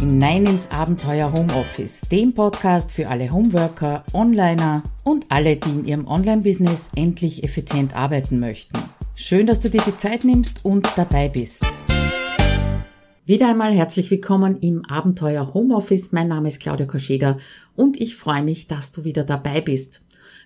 hinein ins Abenteuer Homeoffice, dem Podcast für alle Homeworker, Onliner und alle, die in ihrem Online-Business endlich effizient arbeiten möchten. Schön, dass du dir die Zeit nimmst und dabei bist. Wieder einmal herzlich willkommen im Abenteuer Homeoffice. Mein Name ist Claudia Koscheda und ich freue mich, dass du wieder dabei bist.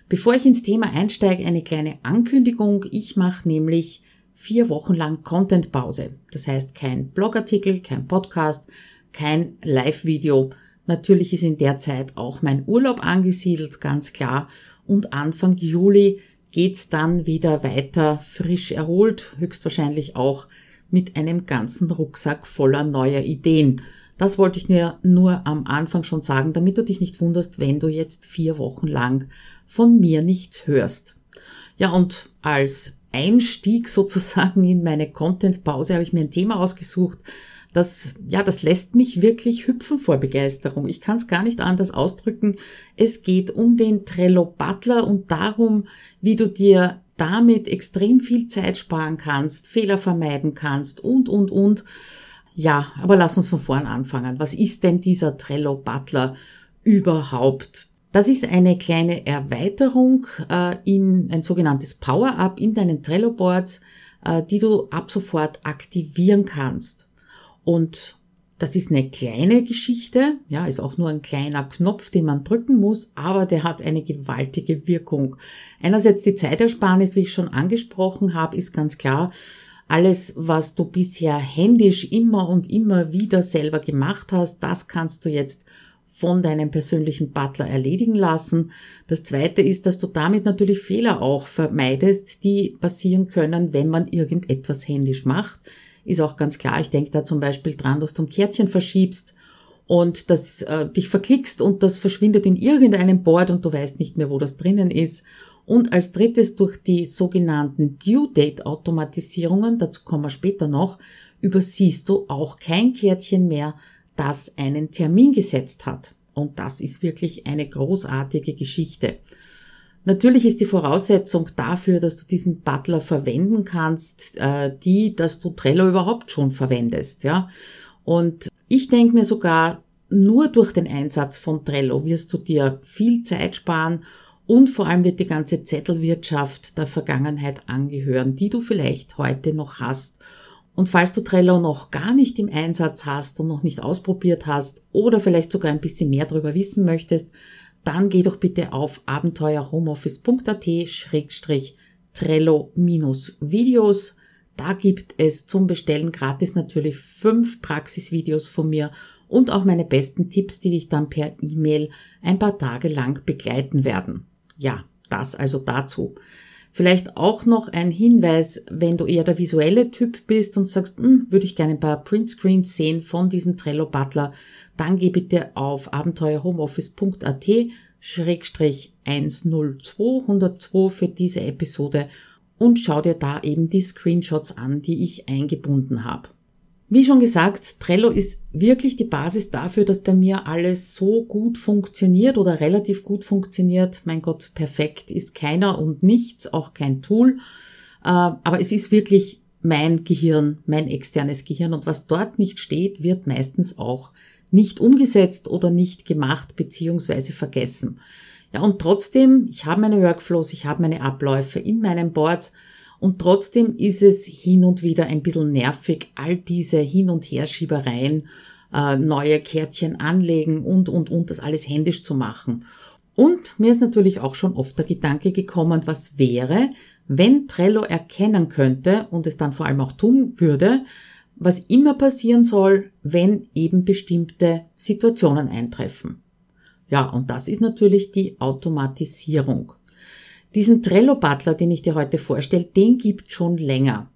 Bevor ich ins Thema einsteige, eine kleine Ankündigung. Ich mache nämlich vier Wochen lang Content-Pause. Das heißt kein Blogartikel, kein Podcast, kein Live-Video. Natürlich ist in der Zeit auch mein Urlaub angesiedelt, ganz klar. Und Anfang Juli geht's dann wieder weiter frisch erholt, höchstwahrscheinlich auch mit einem ganzen Rucksack voller neuer Ideen. Das wollte ich dir nur am Anfang schon sagen, damit du dich nicht wunderst, wenn du jetzt vier Wochen lang von mir nichts hörst. Ja, und als Einstieg sozusagen in meine Content-Pause habe ich mir ein Thema ausgesucht, das, ja, das lässt mich wirklich hüpfen vor Begeisterung. Ich kann es gar nicht anders ausdrücken. Es geht um den Trello Butler und darum, wie du dir damit extrem viel Zeit sparen kannst, Fehler vermeiden kannst und, und, und. Ja, aber lass uns von vorn anfangen. Was ist denn dieser Trello Butler überhaupt? Das ist eine kleine Erweiterung äh, in ein sogenanntes Power-Up in deinen Trello Boards, äh, die du ab sofort aktivieren kannst. Und das ist eine kleine Geschichte, ja, ist auch nur ein kleiner Knopf, den man drücken muss, aber der hat eine gewaltige Wirkung. Einerseits die Zeitersparnis, wie ich schon angesprochen habe, ist ganz klar. Alles, was du bisher händisch immer und immer wieder selber gemacht hast, das kannst du jetzt von deinem persönlichen Butler erledigen lassen. Das zweite ist, dass du damit natürlich Fehler auch vermeidest, die passieren können, wenn man irgendetwas händisch macht ist auch ganz klar. Ich denke da zum Beispiel dran, dass du ein Kärtchen verschiebst und das äh, dich verklickst und das verschwindet in irgendeinem Board und du weißt nicht mehr, wo das drinnen ist. Und als drittes durch die sogenannten Due Date Automatisierungen, dazu kommen wir später noch, übersiehst du auch kein Kärtchen mehr, das einen Termin gesetzt hat. Und das ist wirklich eine großartige Geschichte. Natürlich ist die Voraussetzung dafür, dass du diesen Butler verwenden kannst, äh, die, dass du Trello überhaupt schon verwendest, ja. Und ich denke mir sogar, nur durch den Einsatz von Trello wirst du dir viel Zeit sparen und vor allem wird die ganze Zettelwirtschaft der Vergangenheit angehören, die du vielleicht heute noch hast. Und falls du Trello noch gar nicht im Einsatz hast und noch nicht ausprobiert hast oder vielleicht sogar ein bisschen mehr darüber wissen möchtest, dann geh doch bitte auf abenteuerhomeoffice.at-trello-videos. Da gibt es zum Bestellen gratis natürlich fünf Praxisvideos von mir und auch meine besten Tipps, die dich dann per E-Mail ein paar Tage lang begleiten werden. Ja, das also dazu. Vielleicht auch noch ein Hinweis, wenn du eher der visuelle Typ bist und sagst, hm, würde ich gerne ein paar Printscreens sehen von diesem Trello Butler, dann geh bitte auf abenteuerhomeoffice.at Schrägstrich 102 102 für diese Episode und schau dir da eben die Screenshots an, die ich eingebunden habe. Wie schon gesagt, Trello ist wirklich die Basis dafür, dass bei mir alles so gut funktioniert oder relativ gut funktioniert. Mein Gott, perfekt ist keiner und nichts, auch kein Tool. Äh, aber es ist wirklich mein Gehirn, mein externes Gehirn und was dort nicht steht, wird meistens auch nicht umgesetzt oder nicht gemacht beziehungsweise vergessen. Ja, und trotzdem, ich habe meine Workflows, ich habe meine Abläufe in meinen Boards und trotzdem ist es hin und wieder ein bisschen nervig, all diese Hin- und Herschiebereien, äh, neue Kärtchen anlegen und, und, und, das alles händisch zu machen. Und mir ist natürlich auch schon oft der Gedanke gekommen, was wäre, wenn Trello erkennen könnte und es dann vor allem auch tun würde, was immer passieren soll, wenn eben bestimmte Situationen eintreffen. Ja, und das ist natürlich die Automatisierung. Diesen Trello Butler, den ich dir heute vorstelle, den gibt schon länger.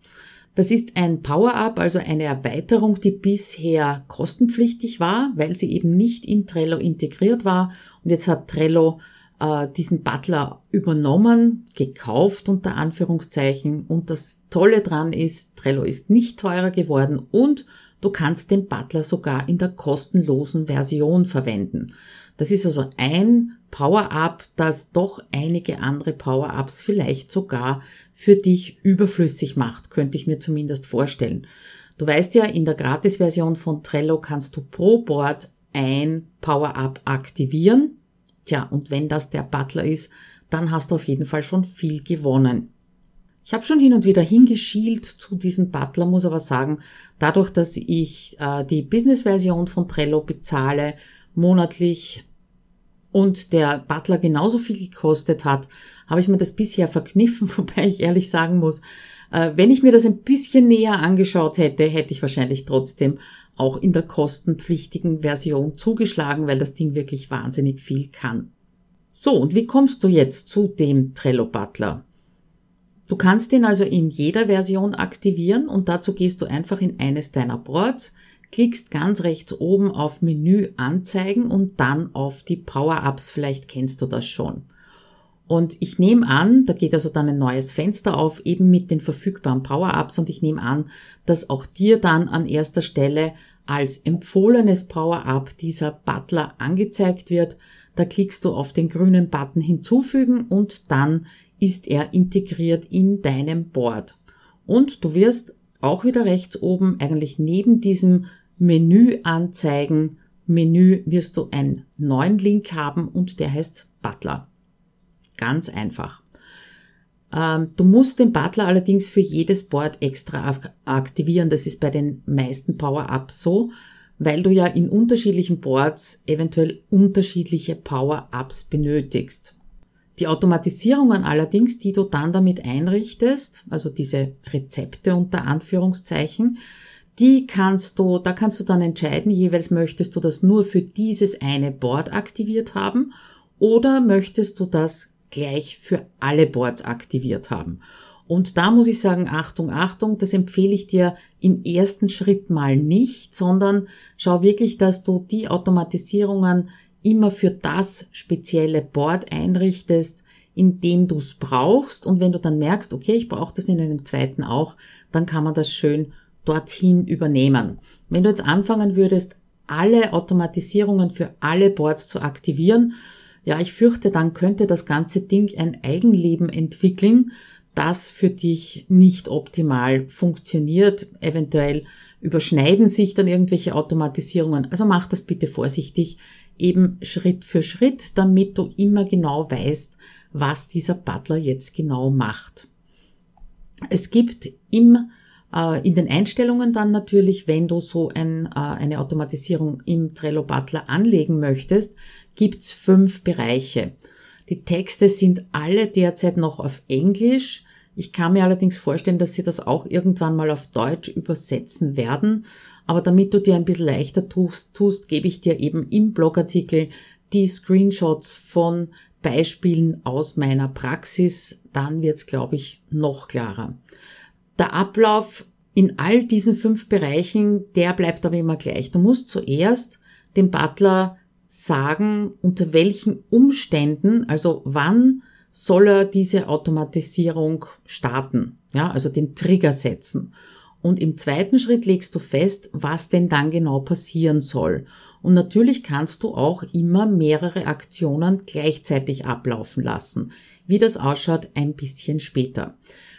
Das ist ein Power-Up, also eine Erweiterung, die bisher kostenpflichtig war, weil sie eben nicht in Trello integriert war. Und jetzt hat Trello äh, diesen Butler übernommen, gekauft unter Anführungszeichen. Und das Tolle dran ist, Trello ist nicht teurer geworden und du kannst den Butler sogar in der kostenlosen Version verwenden. Das ist also ein Power-Up, das doch einige andere Power-Ups vielleicht sogar für dich überflüssig macht, könnte ich mir zumindest vorstellen. Du weißt ja, in der Gratis-Version von Trello kannst du pro Board ein Power-Up aktivieren. Tja, und wenn das der Butler ist, dann hast du auf jeden Fall schon viel gewonnen. Ich habe schon hin und wieder hingeschielt zu diesem Butler, muss aber sagen, dadurch, dass ich äh, die Business-Version von Trello bezahle, monatlich und der Butler genauso viel gekostet hat, habe ich mir das bisher verkniffen, wobei ich ehrlich sagen muss, wenn ich mir das ein bisschen näher angeschaut hätte, hätte ich wahrscheinlich trotzdem auch in der kostenpflichtigen Version zugeschlagen, weil das Ding wirklich wahnsinnig viel kann. So, und wie kommst du jetzt zu dem Trello Butler? Du kannst den also in jeder Version aktivieren und dazu gehst du einfach in eines deiner Boards, klickst ganz rechts oben auf Menü anzeigen und dann auf die Power-Ups. Vielleicht kennst du das schon. Und ich nehme an, da geht also dann ein neues Fenster auf, eben mit den verfügbaren Power-Ups und ich nehme an, dass auch dir dann an erster Stelle als empfohlenes Power-Up dieser Butler angezeigt wird. Da klickst du auf den grünen Button hinzufügen und dann ist er integriert in deinem Board. Und du wirst auch wieder rechts oben, eigentlich neben diesem Menü anzeigen, Menü wirst du einen neuen Link haben und der heißt Butler. Ganz einfach. Ähm, du musst den Butler allerdings für jedes Board extra aktivieren. Das ist bei den meisten Power-Ups so, weil du ja in unterschiedlichen Boards eventuell unterschiedliche Power-Ups benötigst. Die Automatisierungen allerdings, die du dann damit einrichtest, also diese Rezepte unter Anführungszeichen, die kannst du, da kannst du dann entscheiden, jeweils möchtest du das nur für dieses eine Board aktiviert haben oder möchtest du das gleich für alle Boards aktiviert haben. Und da muss ich sagen, Achtung, Achtung, das empfehle ich dir im ersten Schritt mal nicht, sondern schau wirklich, dass du die Automatisierungen immer für das spezielle Board einrichtest, in dem du es brauchst. Und wenn du dann merkst, okay, ich brauche das in einem zweiten auch, dann kann man das schön dorthin übernehmen. Wenn du jetzt anfangen würdest, alle Automatisierungen für alle Boards zu aktivieren, ja, ich fürchte, dann könnte das ganze Ding ein Eigenleben entwickeln, das für dich nicht optimal funktioniert. Eventuell überschneiden sich dann irgendwelche Automatisierungen. Also mach das bitte vorsichtig eben Schritt für Schritt, damit du immer genau weißt, was dieser Butler jetzt genau macht. Es gibt im, äh, in den Einstellungen dann natürlich, wenn du so ein, äh, eine Automatisierung im Trello Butler anlegen möchtest, gibt's fünf Bereiche. Die Texte sind alle derzeit noch auf Englisch. Ich kann mir allerdings vorstellen, dass sie das auch irgendwann mal auf Deutsch übersetzen werden. Aber damit du dir ein bisschen leichter tust, tust gebe ich dir eben im Blogartikel die Screenshots von Beispielen aus meiner Praxis. Dann wird's, glaube ich, noch klarer. Der Ablauf in all diesen fünf Bereichen, der bleibt aber immer gleich. Du musst zuerst dem Butler sagen, unter welchen Umständen, also wann soll er diese Automatisierung starten, ja, also den Trigger setzen. Und im zweiten Schritt legst du fest, was denn dann genau passieren soll. Und natürlich kannst du auch immer mehrere Aktionen gleichzeitig ablaufen lassen. Wie das ausschaut, ein bisschen später.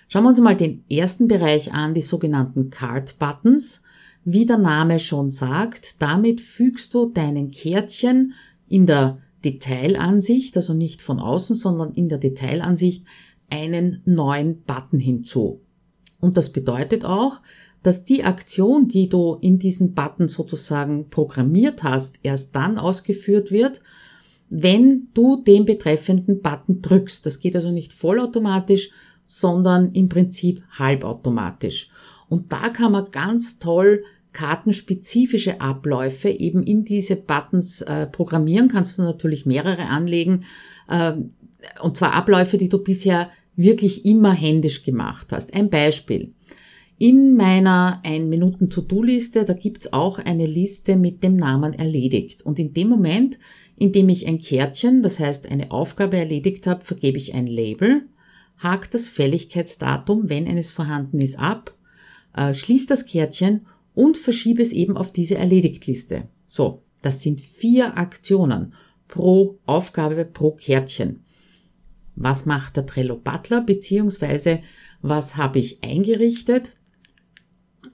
Schauen wir uns mal den ersten Bereich an, die sogenannten Card Buttons. Wie der Name schon sagt, damit fügst du deinen Kärtchen in der Detailansicht, also nicht von außen, sondern in der Detailansicht, einen neuen Button hinzu. Und das bedeutet auch, dass die Aktion, die du in diesen Button sozusagen programmiert hast, erst dann ausgeführt wird, wenn du den betreffenden Button drückst. Das geht also nicht vollautomatisch, sondern im Prinzip halbautomatisch. Und da kann man ganz toll kartenspezifische Abläufe eben in diese Buttons äh, programmieren. Kannst du natürlich mehrere anlegen. Äh, und zwar Abläufe, die du bisher wirklich immer händisch gemacht hast. Ein Beispiel. In meiner 1-Minuten-To-Do-Liste, da gibt's auch eine Liste mit dem Namen erledigt. Und in dem Moment, in dem ich ein Kärtchen, das heißt eine Aufgabe erledigt habe, vergebe ich ein Label, hakt das Fälligkeitsdatum, wenn eines vorhanden ist, ab, äh, schließt das Kärtchen und verschiebe es eben auf diese Erledigt-Liste. So, das sind vier Aktionen pro Aufgabe, pro Kärtchen was macht der Trello Butler, beziehungsweise was habe ich eingerichtet.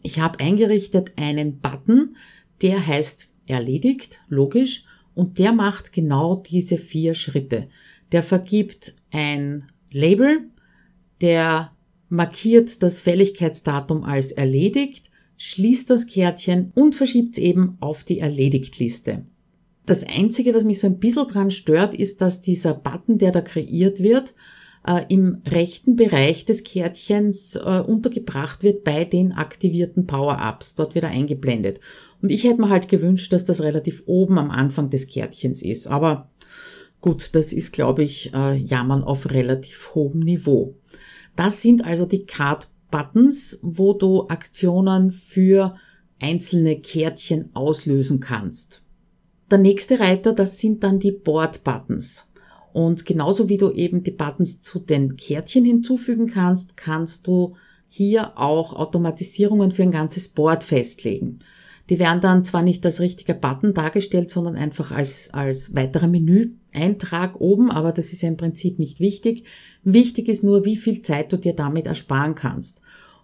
Ich habe eingerichtet einen Button, der heißt erledigt, logisch, und der macht genau diese vier Schritte. Der vergibt ein Label, der markiert das Fälligkeitsdatum als erledigt, schließt das Kärtchen und verschiebt es eben auf die Erledigt-Liste. Das Einzige, was mich so ein bisschen dran stört, ist, dass dieser Button, der da kreiert wird, äh, im rechten Bereich des Kärtchens äh, untergebracht wird bei den aktivierten Power-Ups, dort wieder eingeblendet. Und ich hätte mir halt gewünscht, dass das relativ oben am Anfang des Kärtchens ist. Aber gut, das ist, glaube ich, äh, Jammern auf relativ hohem Niveau. Das sind also die Card-Buttons, wo du Aktionen für einzelne Kärtchen auslösen kannst. Der nächste Reiter, das sind dann die Board-Buttons. Und genauso wie du eben die Buttons zu den Kärtchen hinzufügen kannst, kannst du hier auch Automatisierungen für ein ganzes Board festlegen. Die werden dann zwar nicht als richtiger Button dargestellt, sondern einfach als, als weiterer Menüeintrag oben, aber das ist ja im Prinzip nicht wichtig. Wichtig ist nur, wie viel Zeit du dir damit ersparen kannst.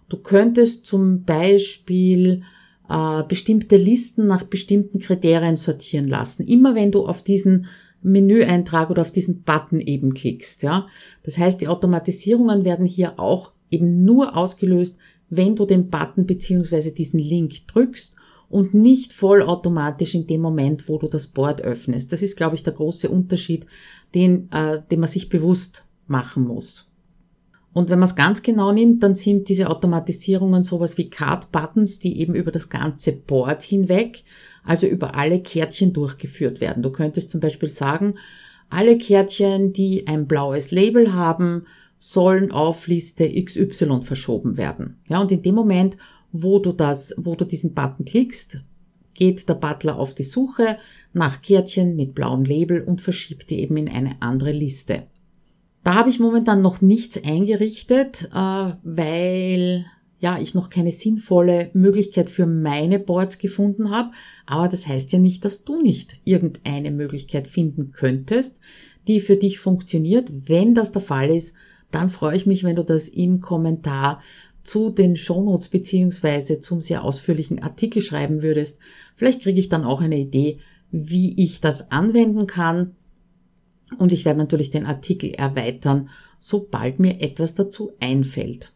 Du könntest zum Beispiel äh, bestimmte Listen nach bestimmten Kriterien sortieren lassen. Immer wenn du auf diesen Menüeintrag oder auf diesen Button eben klickst, ja. Das heißt, die Automatisierungen werden hier auch eben nur ausgelöst, wenn du den Button beziehungsweise diesen Link drückst und nicht vollautomatisch in dem Moment, wo du das Board öffnest. Das ist, glaube ich, der große Unterschied, den, äh, den man sich bewusst machen muss. Und wenn man es ganz genau nimmt, dann sind diese Automatisierungen sowas wie Card-Buttons, die eben über das ganze Board hinweg, also über alle Kärtchen durchgeführt werden. Du könntest zum Beispiel sagen, alle Kärtchen, die ein blaues Label haben, sollen auf Liste XY verschoben werden. Ja, und in dem Moment, wo du das, wo du diesen Button klickst, geht der Butler auf die Suche nach Kärtchen mit blauem Label und verschiebt die eben in eine andere Liste. Da habe ich momentan noch nichts eingerichtet, äh, weil ja, ich noch keine sinnvolle Möglichkeit für meine Boards gefunden habe. Aber das heißt ja nicht, dass du nicht irgendeine Möglichkeit finden könntest, die für dich funktioniert. Wenn das der Fall ist, dann freue ich mich, wenn du das in Kommentar zu den Shownotes beziehungsweise zum sehr ausführlichen Artikel schreiben würdest. Vielleicht kriege ich dann auch eine Idee, wie ich das anwenden kann. Und ich werde natürlich den Artikel erweitern, sobald mir etwas dazu einfällt.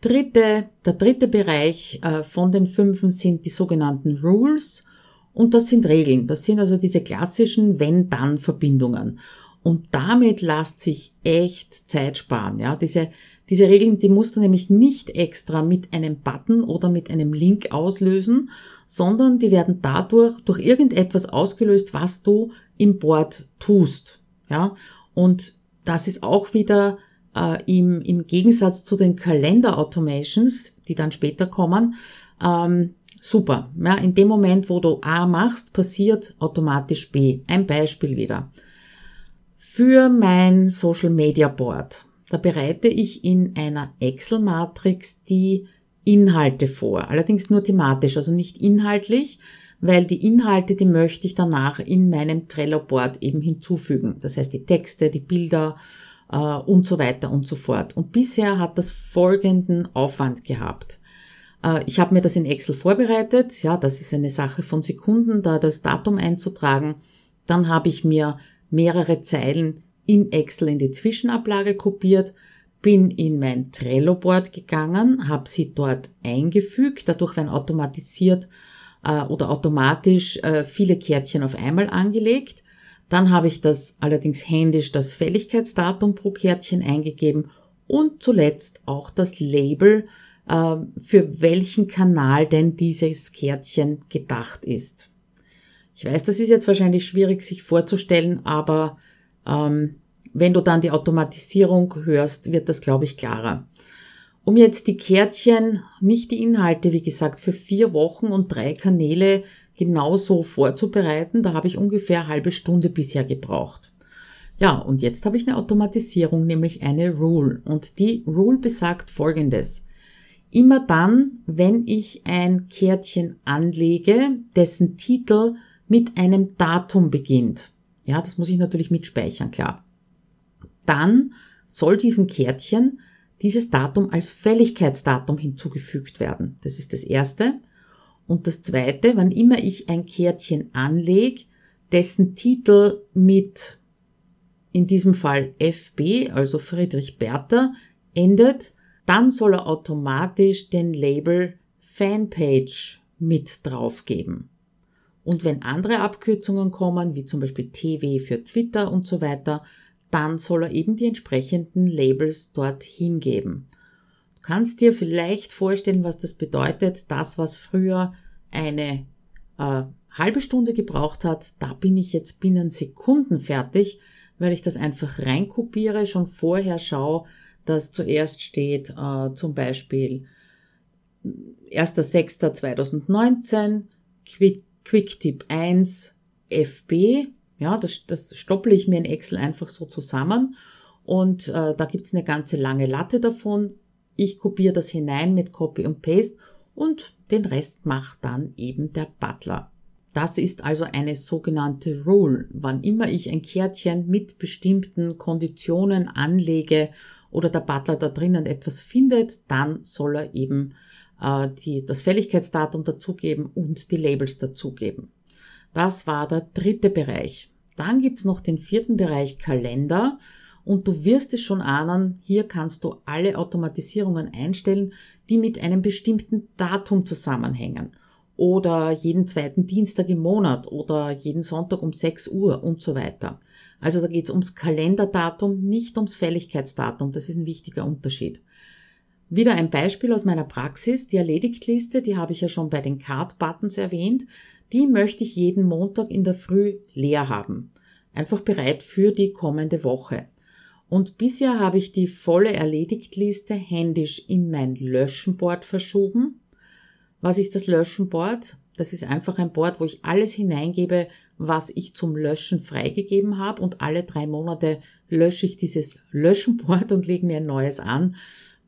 Dritte, der dritte Bereich äh, von den fünfen sind die sogenannten Rules. Und das sind Regeln. Das sind also diese klassischen Wenn-Dann-Verbindungen. Und damit lässt sich echt Zeit sparen. Ja, diese diese Regeln, die musst du nämlich nicht extra mit einem Button oder mit einem Link auslösen, sondern die werden dadurch durch irgendetwas ausgelöst, was du im Board tust. Ja, und das ist auch wieder äh, im, im Gegensatz zu den Kalender-Automations, die dann später kommen, ähm, super. Ja, in dem Moment, wo du A machst, passiert automatisch B. Ein Beispiel wieder. Für mein Social Media Board da bereite ich in einer Excel-Matrix die Inhalte vor, allerdings nur thematisch, also nicht inhaltlich, weil die Inhalte, die möchte ich danach in meinem Trello-Board eben hinzufügen. Das heißt die Texte, die Bilder äh, und so weiter und so fort. Und bisher hat das folgenden Aufwand gehabt. Äh, ich habe mir das in Excel vorbereitet, ja, das ist eine Sache von Sekunden, da das Datum einzutragen. Dann habe ich mir mehrere Zeilen in Excel in die Zwischenablage kopiert, bin in mein Trello-Board gegangen, habe sie dort eingefügt, dadurch werden automatisiert äh, oder automatisch äh, viele Kärtchen auf einmal angelegt. Dann habe ich das allerdings händisch das Fälligkeitsdatum pro Kärtchen eingegeben und zuletzt auch das Label, äh, für welchen Kanal denn dieses Kärtchen gedacht ist. Ich weiß, das ist jetzt wahrscheinlich schwierig sich vorzustellen, aber ähm, wenn du dann die Automatisierung hörst, wird das, glaube ich, klarer. Um jetzt die Kärtchen, nicht die Inhalte, wie gesagt, für vier Wochen und drei Kanäle genauso vorzubereiten, da habe ich ungefähr eine halbe Stunde bisher gebraucht. Ja, und jetzt habe ich eine Automatisierung, nämlich eine Rule. Und die Rule besagt folgendes. Immer dann, wenn ich ein Kärtchen anlege, dessen Titel mit einem Datum beginnt. Ja, das muss ich natürlich mitspeichern, klar dann soll diesem Kärtchen dieses Datum als Fälligkeitsdatum hinzugefügt werden. Das ist das Erste. Und das Zweite, wann immer ich ein Kärtchen anlege, dessen Titel mit in diesem Fall FB, also Friedrich Bertha, endet, dann soll er automatisch den Label Fanpage mit draufgeben. Und wenn andere Abkürzungen kommen, wie zum Beispiel TV für Twitter und so weiter, dann soll er eben die entsprechenden Labels dort hingeben. Du kannst dir vielleicht vorstellen, was das bedeutet. Das, was früher eine äh, halbe Stunde gebraucht hat, da bin ich jetzt binnen Sekunden fertig, weil ich das einfach reinkopiere, schon vorher schaue, dass zuerst steht äh, zum Beispiel 1.6.2019, Quick, Quicktip 1, FB, ja, das, das stopple ich mir in Excel einfach so zusammen und äh, da gibt's eine ganze lange Latte davon. Ich kopiere das hinein mit Copy und Paste und den Rest macht dann eben der Butler. Das ist also eine sogenannte Rule. Wann immer ich ein Kärtchen mit bestimmten Konditionen anlege oder der Butler da drinnen etwas findet, dann soll er eben äh, die, das Fälligkeitsdatum dazugeben und die Labels dazugeben. Das war der dritte Bereich. Dann gibt's noch den vierten Bereich Kalender. Und du wirst es schon ahnen, hier kannst du alle Automatisierungen einstellen, die mit einem bestimmten Datum zusammenhängen. Oder jeden zweiten Dienstag im Monat oder jeden Sonntag um 6 Uhr und so weiter. Also da geht es ums Kalenderdatum, nicht ums Fälligkeitsdatum. Das ist ein wichtiger Unterschied. Wieder ein Beispiel aus meiner Praxis. Die Erledigtliste, die habe ich ja schon bei den Card-Buttons erwähnt. Die möchte ich jeden Montag in der Früh leer haben. Einfach bereit für die kommende Woche. Und bisher habe ich die volle Erledigtliste händisch in mein Löschenboard verschoben. Was ist das Löschenboard? Das ist einfach ein Board, wo ich alles hineingebe, was ich zum Löschen freigegeben habe und alle drei Monate lösche ich dieses Löschenboard und lege mir ein neues an,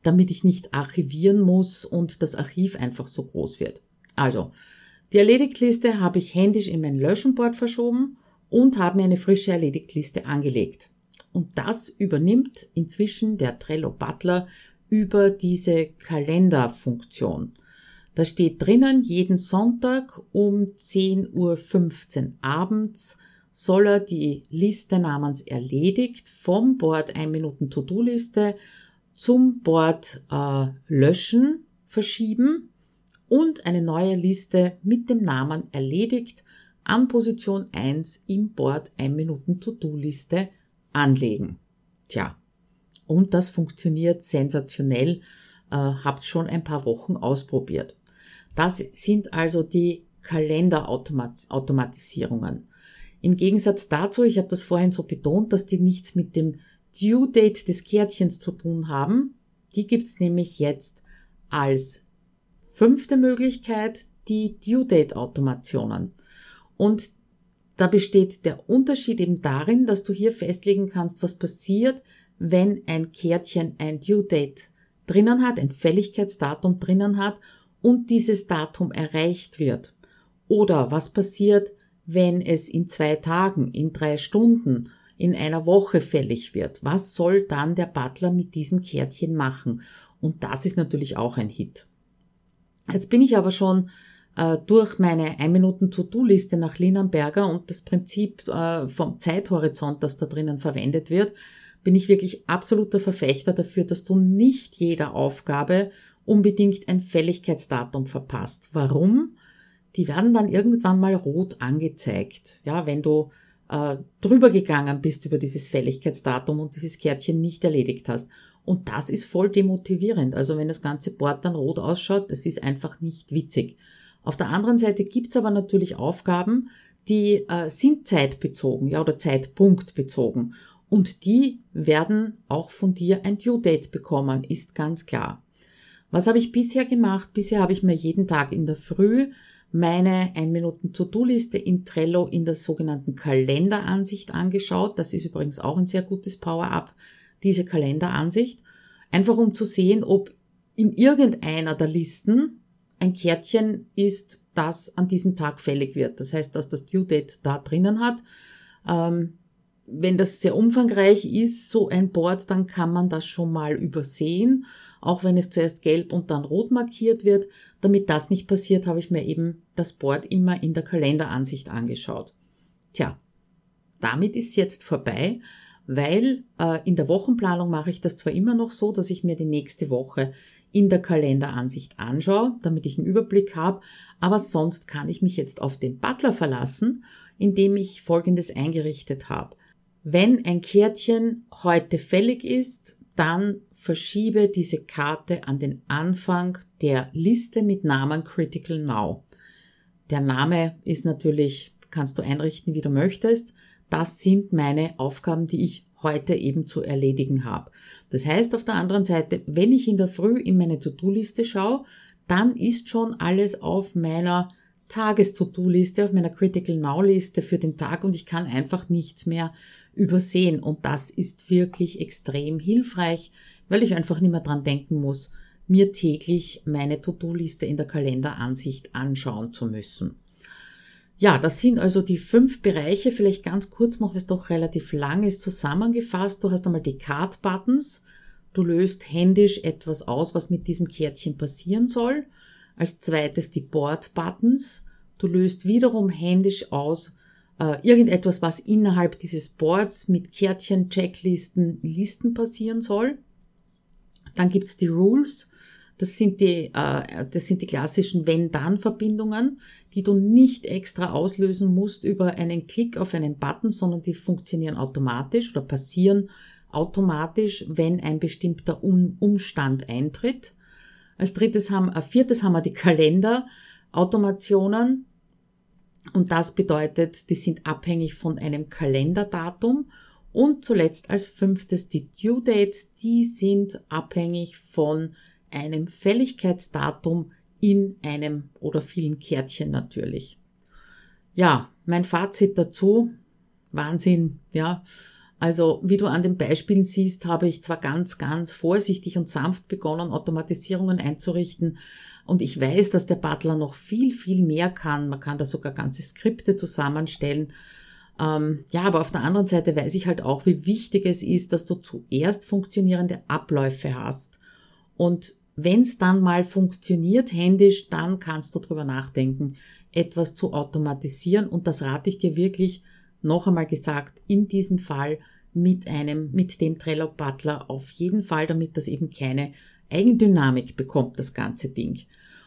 damit ich nicht archivieren muss und das Archiv einfach so groß wird. Also, die Erledigtliste habe ich händisch in mein Löschenboard verschoben und habe mir eine frische Erledigtliste angelegt. Und das übernimmt inzwischen der Trello Butler über diese Kalenderfunktion. Da steht drinnen, jeden Sonntag um 10.15 Uhr abends soll er die Liste namens erledigt vom Board 1 Minuten To-Do-Liste zum Board äh, löschen verschieben und eine neue Liste mit dem Namen erledigt an Position 1 im Board 1 Minuten To-Do-Liste anlegen. Tja, und das funktioniert sensationell. Äh, hab's schon ein paar Wochen ausprobiert. Das sind also die Kalenderautomatisierungen. Im Gegensatz dazu, ich habe das vorhin so betont, dass die nichts mit dem Due Date des Kärtchens zu tun haben. Die gibt's nämlich jetzt als fünfte Möglichkeit, die Due Date Automationen. Und da besteht der Unterschied eben darin, dass du hier festlegen kannst, was passiert, wenn ein Kärtchen ein Due Date drinnen hat, ein Fälligkeitsdatum drinnen hat und dieses Datum erreicht wird. Oder was passiert, wenn es in zwei Tagen, in drei Stunden, in einer Woche fällig wird. Was soll dann der Butler mit diesem Kärtchen machen? Und das ist natürlich auch ein Hit. Jetzt bin ich aber schon äh, durch meine 1 Minuten To-Do-Liste nach Linenberger und das Prinzip äh, vom Zeithorizont, das da drinnen verwendet wird, bin ich wirklich absoluter Verfechter dafür, dass du nicht jeder Aufgabe unbedingt ein Fälligkeitsdatum verpasst. Warum? Die werden dann irgendwann mal rot angezeigt. Ja, wenn du äh, drüber gegangen bist über dieses Fälligkeitsdatum und dieses Kärtchen nicht erledigt hast. Und das ist voll demotivierend. Also wenn das ganze Board dann rot ausschaut, das ist einfach nicht witzig. Auf der anderen Seite gibt's aber natürlich Aufgaben, die äh, sind zeitbezogen, ja, oder zeitpunktbezogen. Und die werden auch von dir ein Due Date bekommen, ist ganz klar. Was habe ich bisher gemacht? Bisher habe ich mir jeden Tag in der Früh meine 1 Minuten To-Do-Liste in Trello in der sogenannten Kalenderansicht angeschaut. Das ist übrigens auch ein sehr gutes Power-Up, diese Kalenderansicht. Einfach um zu sehen, ob in irgendeiner der Listen ein Kärtchen ist, das an diesem Tag fällig wird. Das heißt, dass das Due Date da drinnen hat. Ähm, wenn das sehr umfangreich ist, so ein Board, dann kann man das schon mal übersehen, auch wenn es zuerst gelb und dann rot markiert wird. Damit das nicht passiert, habe ich mir eben das Board immer in der Kalenderansicht angeschaut. Tja, damit ist jetzt vorbei, weil äh, in der Wochenplanung mache ich das zwar immer noch so, dass ich mir die nächste Woche in der Kalenderansicht anschaue, damit ich einen Überblick habe, aber sonst kann ich mich jetzt auf den Butler verlassen, indem ich Folgendes eingerichtet habe. Wenn ein Kärtchen heute fällig ist, dann verschiebe diese Karte an den Anfang der Liste mit Namen Critical Now. Der Name ist natürlich, kannst du einrichten, wie du möchtest. Das sind meine Aufgaben, die ich heute eben zu erledigen habe. Das heißt auf der anderen Seite, wenn ich in der Früh in meine To-Do-Liste schaue, dann ist schon alles auf meiner Tages-To-Do-Liste, auf meiner Critical Now-Liste für den Tag und ich kann einfach nichts mehr übersehen. Und das ist wirklich extrem hilfreich, weil ich einfach nicht mehr dran denken muss, mir täglich meine To-Do-Liste in der Kalenderansicht anschauen zu müssen. Ja, das sind also die fünf Bereiche, vielleicht ganz kurz noch, weil es doch relativ lang ist, zusammengefasst. Du hast einmal die Card-Buttons. Du löst händisch etwas aus, was mit diesem Kärtchen passieren soll. Als zweites die Board-Buttons. Du löst wiederum händisch aus äh, irgendetwas, was innerhalb dieses Boards mit Kärtchen, Checklisten, Listen passieren soll. Dann gibt's die Rules. Das sind die, äh, das sind die klassischen Wenn-Dann-Verbindungen, die du nicht extra auslösen musst über einen Klick auf einen Button, sondern die funktionieren automatisch oder passieren automatisch, wenn ein bestimmter Umstand eintritt. Als drittes haben, äh, viertes haben wir die Kalenderautomationen. Und das bedeutet, die sind abhängig von einem Kalenderdatum. Und zuletzt als fünftes die Due Dates, die sind abhängig von einem Fälligkeitsdatum in einem oder vielen Kärtchen natürlich. Ja, mein Fazit dazu, Wahnsinn, ja. Also, wie du an den Beispielen siehst, habe ich zwar ganz, ganz vorsichtig und sanft begonnen, Automatisierungen einzurichten. Und ich weiß, dass der Butler noch viel, viel mehr kann. Man kann da sogar ganze Skripte zusammenstellen. Ähm, ja, aber auf der anderen Seite weiß ich halt auch, wie wichtig es ist, dass du zuerst funktionierende Abläufe hast. Und wenn es dann mal funktioniert händisch, dann kannst du drüber nachdenken, etwas zu automatisieren. Und das rate ich dir wirklich noch einmal gesagt, in diesem Fall mit einem, mit dem Trello Butler auf jeden Fall, damit das eben keine Eigendynamik bekommt, das ganze Ding.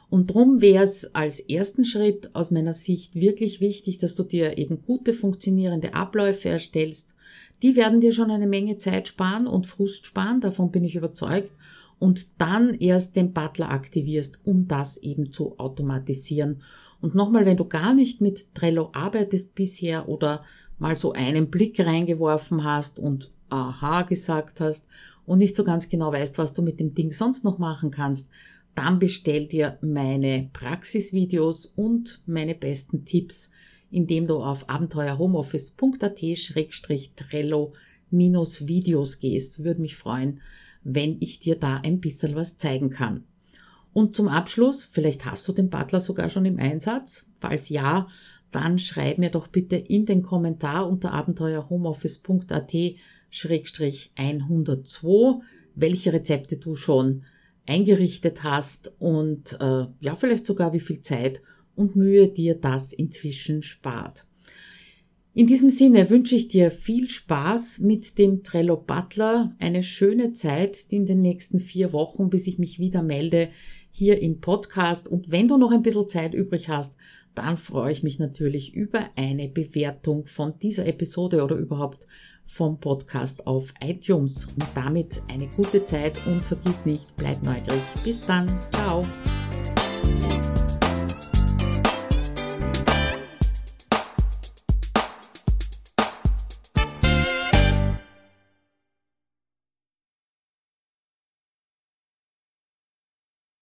Und drum wäre es als ersten Schritt aus meiner Sicht wirklich wichtig, dass du dir eben gute funktionierende Abläufe erstellst. Die werden dir schon eine Menge Zeit sparen und Frust sparen, davon bin ich überzeugt. Und dann erst den Butler aktivierst, um das eben zu automatisieren. Und nochmal, wenn du gar nicht mit Trello arbeitest bisher oder mal so einen Blick reingeworfen hast und aha gesagt hast und nicht so ganz genau weißt, was du mit dem Ding sonst noch machen kannst, dann bestell dir meine Praxisvideos und meine besten Tipps, indem du auf abenteuerhomeoffice.at-trello-videos gehst. Würde mich freuen, wenn ich dir da ein bisschen was zeigen kann. Und zum Abschluss, vielleicht hast du den Butler sogar schon im Einsatz. Falls ja, dann schreib mir doch bitte in den Kommentar unter abenteuerhomeoffice.at-102, welche Rezepte du schon eingerichtet hast und äh, ja, vielleicht sogar wie viel Zeit und Mühe dir das inzwischen spart. In diesem Sinne wünsche ich dir viel Spaß mit dem Trello Butler, eine schöne Zeit in den nächsten vier Wochen, bis ich mich wieder melde hier im Podcast. Und wenn du noch ein bisschen Zeit übrig hast, dann freue ich mich natürlich über eine Bewertung von dieser Episode oder überhaupt vom Podcast auf iTunes. Und damit eine gute Zeit und vergiss nicht, bleib neugierig. Bis dann. Ciao.